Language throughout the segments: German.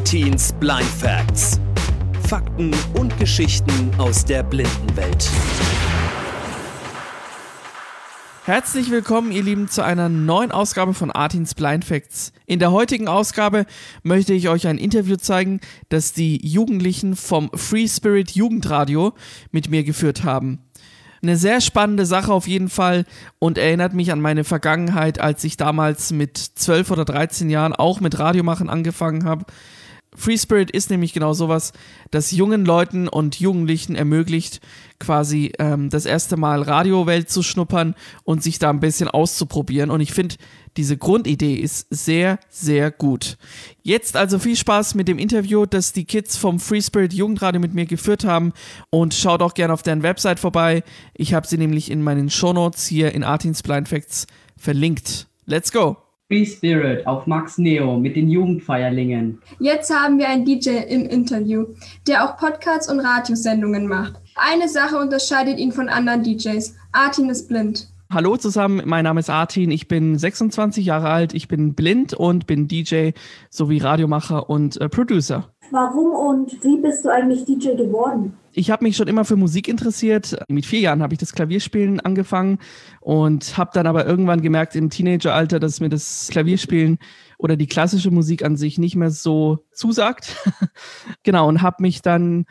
Artins Blind Facts. Fakten und Geschichten aus der Blindenwelt. Herzlich willkommen, ihr Lieben, zu einer neuen Ausgabe von Artins Blind Facts. In der heutigen Ausgabe möchte ich euch ein Interview zeigen, das die Jugendlichen vom Free Spirit Jugendradio mit mir geführt haben. Eine sehr spannende Sache auf jeden Fall und erinnert mich an meine Vergangenheit, als ich damals mit 12 oder 13 Jahren auch mit Radiomachen angefangen habe. Free Spirit ist nämlich genau sowas, das jungen Leuten und Jugendlichen ermöglicht, quasi ähm, das erste Mal Radiowelt zu schnuppern und sich da ein bisschen auszuprobieren. Und ich finde, diese Grundidee ist sehr, sehr gut. Jetzt also viel Spaß mit dem Interview, das die Kids vom Free Spirit Jugendradio mit mir geführt haben. Und schaut auch gerne auf deren Website vorbei. Ich habe sie nämlich in meinen Shownotes hier in Artins Blind Facts verlinkt. Let's go! Free Spirit auf Max Neo mit den Jugendfeierlingen. Jetzt haben wir einen DJ im Interview, der auch Podcasts und Radiosendungen macht. Eine Sache unterscheidet ihn von anderen DJs. Artin ist blind. Hallo zusammen, mein Name ist Artin, ich bin 26 Jahre alt, ich bin blind und bin DJ sowie Radiomacher und äh, Producer. Warum und wie bist du eigentlich DJ geworden? Ich habe mich schon immer für Musik interessiert. Mit vier Jahren habe ich das Klavierspielen angefangen und habe dann aber irgendwann gemerkt im Teenageralter, dass mir das Klavierspielen oder die klassische Musik an sich nicht mehr so zusagt. genau, und habe mich dann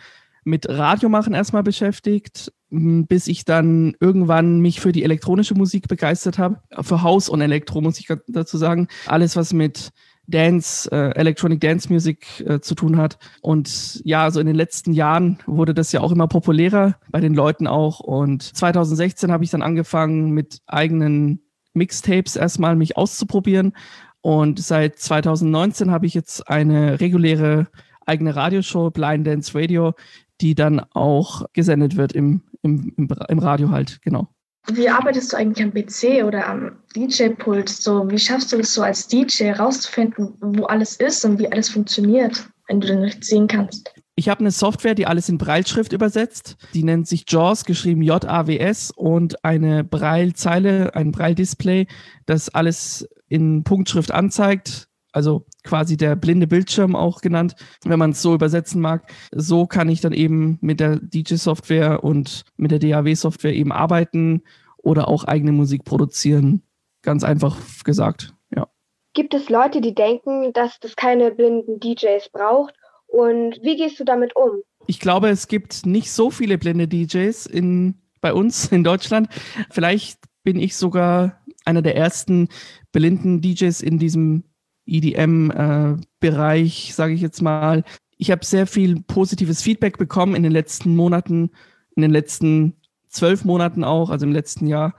mit Radiomachen erstmal beschäftigt, bis ich dann irgendwann mich für die elektronische Musik begeistert habe, für Haus- und Elektromusik dazu sagen. Alles, was mit Dance, äh, Electronic Dance Music äh, zu tun hat. Und ja, so in den letzten Jahren wurde das ja auch immer populärer, bei den Leuten auch. Und 2016 habe ich dann angefangen mit eigenen Mixtapes erstmal mich auszuprobieren. Und seit 2019 habe ich jetzt eine reguläre eigene Radioshow, Blind Dance Radio, die dann auch gesendet wird im, im, im, im Radio halt, genau. Wie arbeitest du eigentlich am PC oder am DJ-Pult? So, wie schaffst du es so als DJ herauszufinden, wo alles ist und wie alles funktioniert, wenn du den nicht sehen kannst? Ich habe eine Software, die alles in Breilschrift übersetzt. Die nennt sich JAWS, geschrieben J-A-W-S und eine Breilzeile, ein Breildisplay, das alles in Punktschrift anzeigt. Also quasi der blinde Bildschirm auch genannt, wenn man es so übersetzen mag. So kann ich dann eben mit der DJ-Software und mit der DAW-Software eben arbeiten oder auch eigene Musik produzieren. Ganz einfach gesagt, ja. Gibt es Leute, die denken, dass das keine blinden DJs braucht? Und wie gehst du damit um? Ich glaube, es gibt nicht so viele blinde DJs in, bei uns in Deutschland. Vielleicht bin ich sogar einer der ersten blinden DJs in diesem EDM-Bereich, äh, sage ich jetzt mal. Ich habe sehr viel positives Feedback bekommen in den letzten Monaten, in den letzten zwölf Monaten auch, also im letzten Jahr.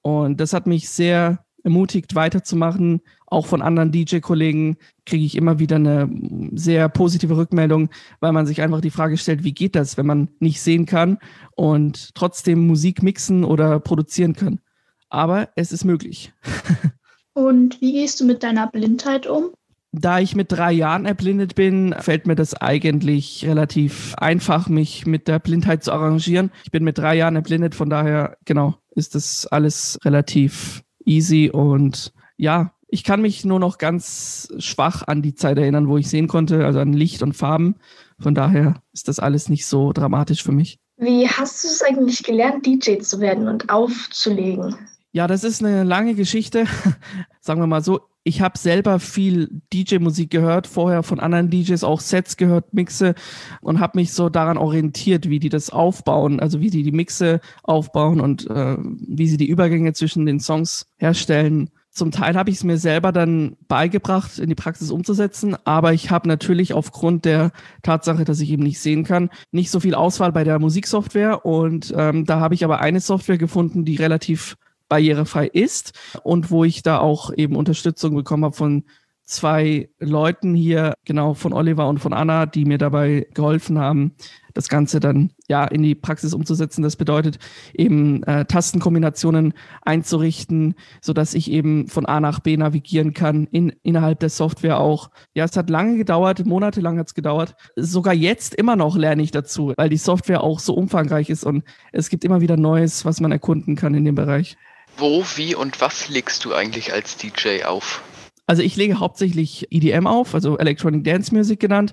Und das hat mich sehr ermutigt, weiterzumachen. Auch von anderen DJ-Kollegen kriege ich immer wieder eine sehr positive Rückmeldung, weil man sich einfach die Frage stellt, wie geht das, wenn man nicht sehen kann und trotzdem Musik mixen oder produzieren kann. Aber es ist möglich. Und wie gehst du mit deiner Blindheit um? Da ich mit drei Jahren erblindet bin, fällt mir das eigentlich relativ einfach, mich mit der Blindheit zu arrangieren. Ich bin mit drei Jahren erblindet, von daher, genau, ist das alles relativ easy und ja, ich kann mich nur noch ganz schwach an die Zeit erinnern, wo ich sehen konnte, also an Licht und Farben. Von daher ist das alles nicht so dramatisch für mich. Wie hast du es eigentlich gelernt, DJ zu werden und aufzulegen? Ja, das ist eine lange Geschichte. Sagen wir mal so, ich habe selber viel DJ-Musik gehört, vorher von anderen DJs auch Sets gehört, Mixe und habe mich so daran orientiert, wie die das aufbauen, also wie die die Mixe aufbauen und äh, wie sie die Übergänge zwischen den Songs herstellen. Zum Teil habe ich es mir selber dann beigebracht, in die Praxis umzusetzen, aber ich habe natürlich aufgrund der Tatsache, dass ich eben nicht sehen kann, nicht so viel Auswahl bei der Musiksoftware und ähm, da habe ich aber eine Software gefunden, die relativ barrierefrei ist und wo ich da auch eben Unterstützung bekommen habe von zwei Leuten hier, genau von Oliver und von Anna, die mir dabei geholfen haben, das Ganze dann ja in die Praxis umzusetzen. Das bedeutet eben äh, Tastenkombinationen einzurichten, so dass ich eben von A nach B navigieren kann in, innerhalb der Software auch. Ja, es hat lange gedauert, monatelang hat es gedauert. Sogar jetzt immer noch lerne ich dazu, weil die Software auch so umfangreich ist und es gibt immer wieder Neues, was man erkunden kann in dem Bereich. Wo, wie und was legst du eigentlich als DJ auf? Also ich lege hauptsächlich EDM auf, also Electronic Dance Music genannt,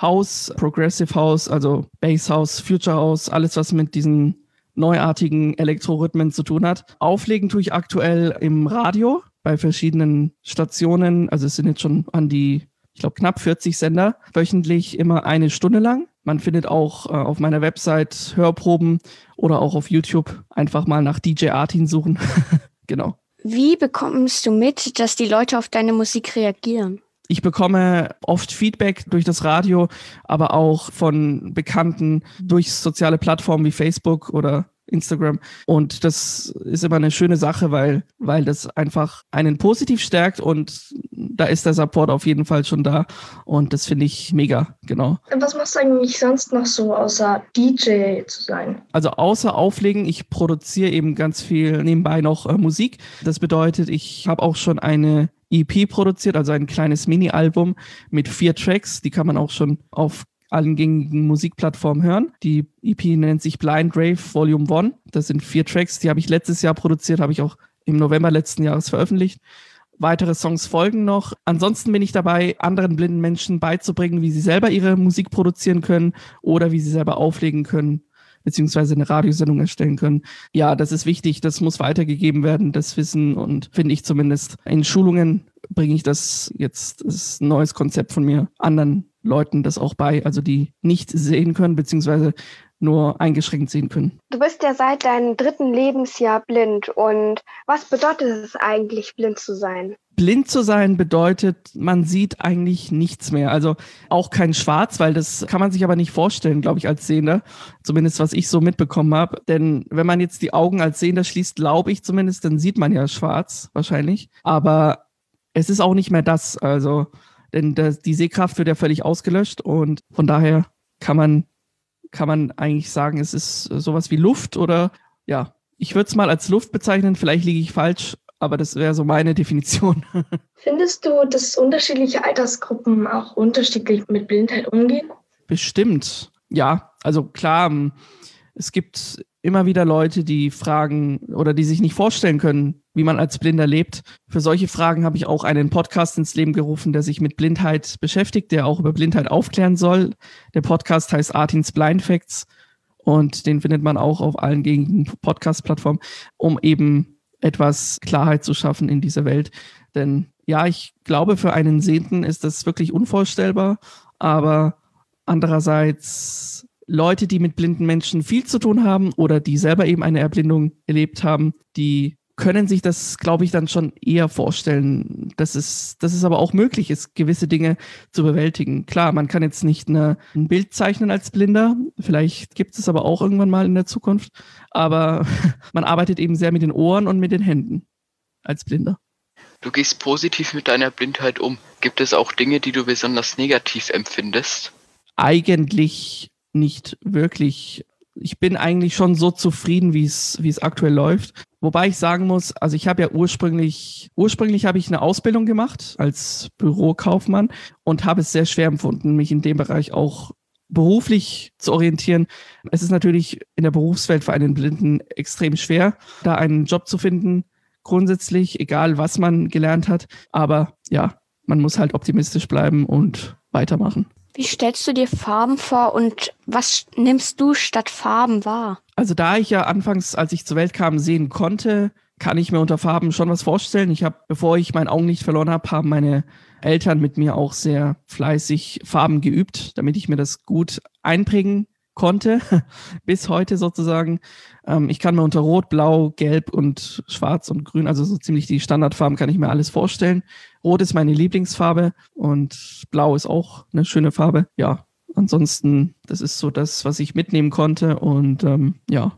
House, Progressive House, also Bass House, Future House, alles was mit diesen neuartigen Elektrorhythmen zu tun hat. Auflegen tue ich aktuell im Radio bei verschiedenen Stationen. Also es sind jetzt schon an die, ich glaube, knapp 40 Sender, wöchentlich immer eine Stunde lang. Man findet auch äh, auf meiner Website Hörproben oder auch auf YouTube einfach mal nach DJ Artin suchen. genau. Wie bekommst du mit, dass die Leute auf deine Musik reagieren? Ich bekomme oft Feedback durch das Radio, aber auch von Bekannten durch soziale Plattformen wie Facebook oder Instagram. Und das ist immer eine schöne Sache, weil, weil das einfach einen positiv stärkt und da ist der Support auf jeden Fall schon da. Und das finde ich mega, genau. Was machst du eigentlich sonst noch so, außer DJ zu sein? Also außer Auflegen, ich produziere eben ganz viel nebenbei noch äh, Musik. Das bedeutet, ich habe auch schon eine EP produziert, also ein kleines Mini-Album mit vier Tracks. Die kann man auch schon auf allen gängigen Musikplattformen hören. Die EP nennt sich Blind Rave Volume 1. Das sind vier Tracks, die habe ich letztes Jahr produziert, habe ich auch im November letzten Jahres veröffentlicht. Weitere Songs folgen noch. Ansonsten bin ich dabei, anderen blinden Menschen beizubringen, wie sie selber ihre Musik produzieren können oder wie sie selber auflegen können beziehungsweise eine Radiosendung erstellen können. Ja, das ist wichtig, das muss weitergegeben werden, das Wissen und finde ich zumindest in Schulungen bringe ich das jetzt, das ist ein neues Konzept von mir, anderen Leuten das auch bei, also die nicht sehen können, beziehungsweise nur eingeschränkt sehen können. Du bist ja seit deinem dritten Lebensjahr blind und was bedeutet es eigentlich, blind zu sein? Blind zu sein bedeutet, man sieht eigentlich nichts mehr. Also auch kein Schwarz, weil das kann man sich aber nicht vorstellen, glaube ich, als Sehender. Zumindest was ich so mitbekommen habe. Denn wenn man jetzt die Augen als Sehender schließt, glaube ich zumindest, dann sieht man ja schwarz wahrscheinlich. Aber es ist auch nicht mehr das. Also denn das, die Sehkraft wird ja völlig ausgelöscht und von daher kann man, kann man eigentlich sagen, es ist sowas wie Luft oder ja, ich würde es mal als Luft bezeichnen, vielleicht liege ich falsch, aber das wäre so meine Definition. Findest du, dass unterschiedliche Altersgruppen auch unterschiedlich mit Blindheit umgehen? Bestimmt, ja. Also klar, es gibt immer wieder Leute, die fragen oder die sich nicht vorstellen können, wie man als Blinder lebt. Für solche Fragen habe ich auch einen Podcast ins Leben gerufen, der sich mit Blindheit beschäftigt, der auch über Blindheit aufklären soll. Der Podcast heißt Artins Blind Facts und den findet man auch auf allen gängigen Podcast-Plattformen, um eben etwas Klarheit zu schaffen in dieser Welt. Denn ja, ich glaube, für einen Sehenden ist das wirklich unvorstellbar, aber andererseits Leute, die mit blinden Menschen viel zu tun haben oder die selber eben eine Erblindung erlebt haben, die können sich das, glaube ich, dann schon eher vorstellen, dass es, dass es aber auch möglich ist, gewisse Dinge zu bewältigen. Klar, man kann jetzt nicht eine, ein Bild zeichnen als Blinder, vielleicht gibt es aber auch irgendwann mal in der Zukunft, aber man arbeitet eben sehr mit den Ohren und mit den Händen als Blinder. Du gehst positiv mit deiner Blindheit um. Gibt es auch Dinge, die du besonders negativ empfindest? Eigentlich nicht wirklich ich bin eigentlich schon so zufrieden, wie es wie es aktuell läuft. Wobei ich sagen muss, also ich habe ja ursprünglich ursprünglich habe ich eine Ausbildung gemacht als Bürokaufmann und habe es sehr schwer empfunden, mich in dem Bereich auch beruflich zu orientieren. Es ist natürlich in der Berufswelt für einen Blinden extrem schwer, da einen Job zu finden. Grundsätzlich, egal was man gelernt hat. Aber ja, man muss halt optimistisch bleiben und weitermachen. Wie stellst du dir Farben vor und was nimmst du statt Farben wahr? Also da ich ja anfangs, als ich zur Welt kam, sehen konnte, kann ich mir unter Farben schon was vorstellen. Ich habe, bevor ich mein Augenlicht verloren habe, haben meine Eltern mit mir auch sehr fleißig Farben geübt, damit ich mir das gut einprägen konnte, bis heute sozusagen. Ähm, ich kann mir unter Rot, Blau, Gelb und Schwarz und Grün, also so ziemlich die Standardfarben, kann ich mir alles vorstellen. Rot ist meine Lieblingsfarbe und Blau ist auch eine schöne Farbe. Ja, ansonsten, das ist so das, was ich mitnehmen konnte und ähm, ja,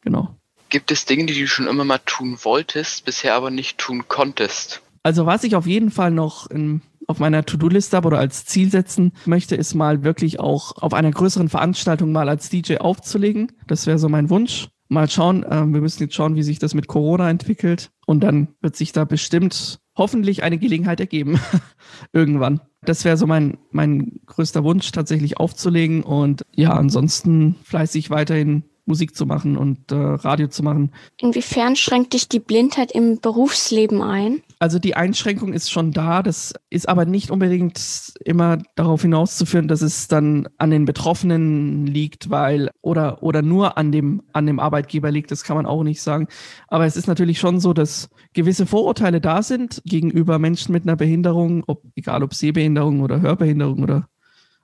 genau. Gibt es Dinge, die du schon immer mal tun wolltest, bisher aber nicht tun konntest? Also was ich auf jeden Fall noch in auf meiner To-Do-Liste habe oder als Ziel setzen möchte, ist mal wirklich auch auf einer größeren Veranstaltung mal als DJ aufzulegen. Das wäre so mein Wunsch. Mal schauen, ähm, wir müssen jetzt schauen, wie sich das mit Corona entwickelt. Und dann wird sich da bestimmt hoffentlich eine Gelegenheit ergeben. Irgendwann. Das wäre so mein, mein größter Wunsch, tatsächlich aufzulegen. Und ja, ansonsten fleißig weiterhin Musik zu machen und äh, Radio zu machen. Inwiefern schränkt dich die Blindheit im Berufsleben ein? Also die Einschränkung ist schon da, das ist aber nicht unbedingt immer darauf hinauszuführen, dass es dann an den Betroffenen liegt, weil oder oder nur an dem an dem Arbeitgeber liegt, das kann man auch nicht sagen. Aber es ist natürlich schon so, dass gewisse Vorurteile da sind gegenüber Menschen mit einer Behinderung, ob egal ob Sehbehinderung oder Hörbehinderung oder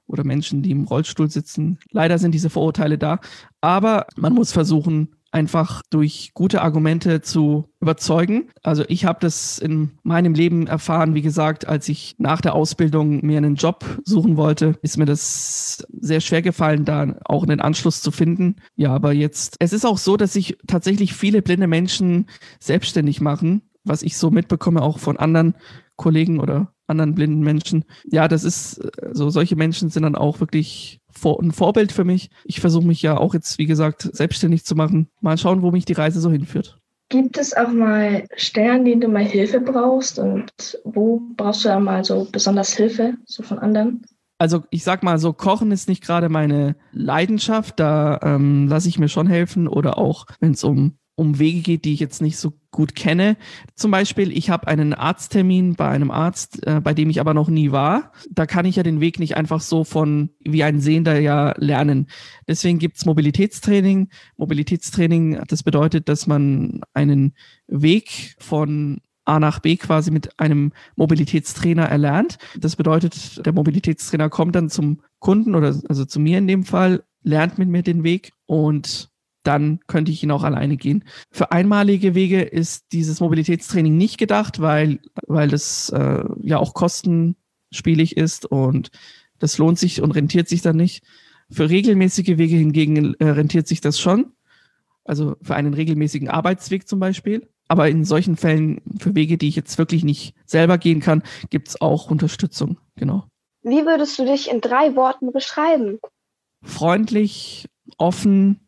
oder Menschen, die im Rollstuhl sitzen. Leider sind diese Vorurteile da, aber man muss versuchen, einfach durch gute Argumente zu überzeugen. Also ich habe das in meinem Leben erfahren, wie gesagt, als ich nach der Ausbildung mir einen Job suchen wollte, ist mir das sehr schwer gefallen, da auch einen Anschluss zu finden. Ja, aber jetzt, es ist auch so, dass sich tatsächlich viele blinde Menschen selbstständig machen, was ich so mitbekomme, auch von anderen Kollegen oder anderen blinden Menschen. Ja, das ist so, also solche Menschen sind dann auch wirklich vor, ein Vorbild für mich. Ich versuche mich ja auch jetzt, wie gesagt, selbstständig zu machen. Mal schauen, wo mich die Reise so hinführt. Gibt es auch mal Stellen, denen du mal Hilfe brauchst und wo brauchst du dann mal so besonders Hilfe, so von anderen? Also ich sag mal so, Kochen ist nicht gerade meine Leidenschaft, da ähm, lasse ich mir schon helfen oder auch wenn es um um Wege geht, die ich jetzt nicht so gut kenne. Zum Beispiel, ich habe einen Arzttermin bei einem Arzt, äh, bei dem ich aber noch nie war. Da kann ich ja den Weg nicht einfach so von wie ein Sehender ja lernen. Deswegen gibt's Mobilitätstraining. Mobilitätstraining, das bedeutet, dass man einen Weg von A nach B quasi mit einem Mobilitätstrainer erlernt. Das bedeutet, der Mobilitätstrainer kommt dann zum Kunden oder also zu mir in dem Fall, lernt mit mir den Weg und dann könnte ich ihn auch alleine gehen. Für einmalige Wege ist dieses Mobilitätstraining nicht gedacht, weil, weil das äh, ja auch kostenspielig ist und das lohnt sich und rentiert sich dann nicht. Für regelmäßige Wege hingegen äh, rentiert sich das schon. Also für einen regelmäßigen Arbeitsweg zum Beispiel. Aber in solchen Fällen, für Wege, die ich jetzt wirklich nicht selber gehen kann, gibt es auch Unterstützung. Genau. Wie würdest du dich in drei Worten beschreiben? Freundlich, offen,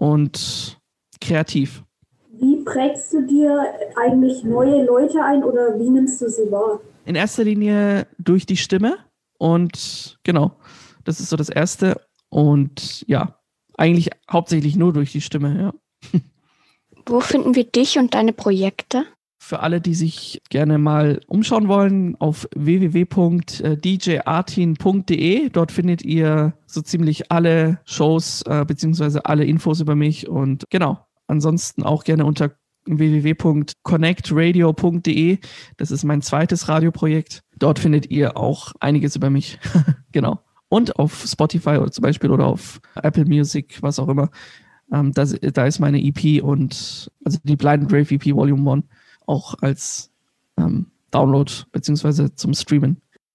und kreativ. Wie prägst du dir eigentlich neue Leute ein oder wie nimmst du sie wahr? In erster Linie durch die Stimme und genau, das ist so das Erste und ja, eigentlich hauptsächlich nur durch die Stimme, ja. Wo finden wir dich und deine Projekte? Für alle, die sich gerne mal umschauen wollen, auf www.djartin.de. Dort findet ihr so ziemlich alle Shows äh, beziehungsweise alle Infos über mich und genau. Ansonsten auch gerne unter www.connectradio.de. Das ist mein zweites Radioprojekt. Dort findet ihr auch einiges über mich. genau. Und auf Spotify oder zum Beispiel oder auf Apple Music, was auch immer. Ähm, das, da ist meine EP und also die Blind Grave EP Volume 1 auch als ähm, Download beziehungsweise zum Streamen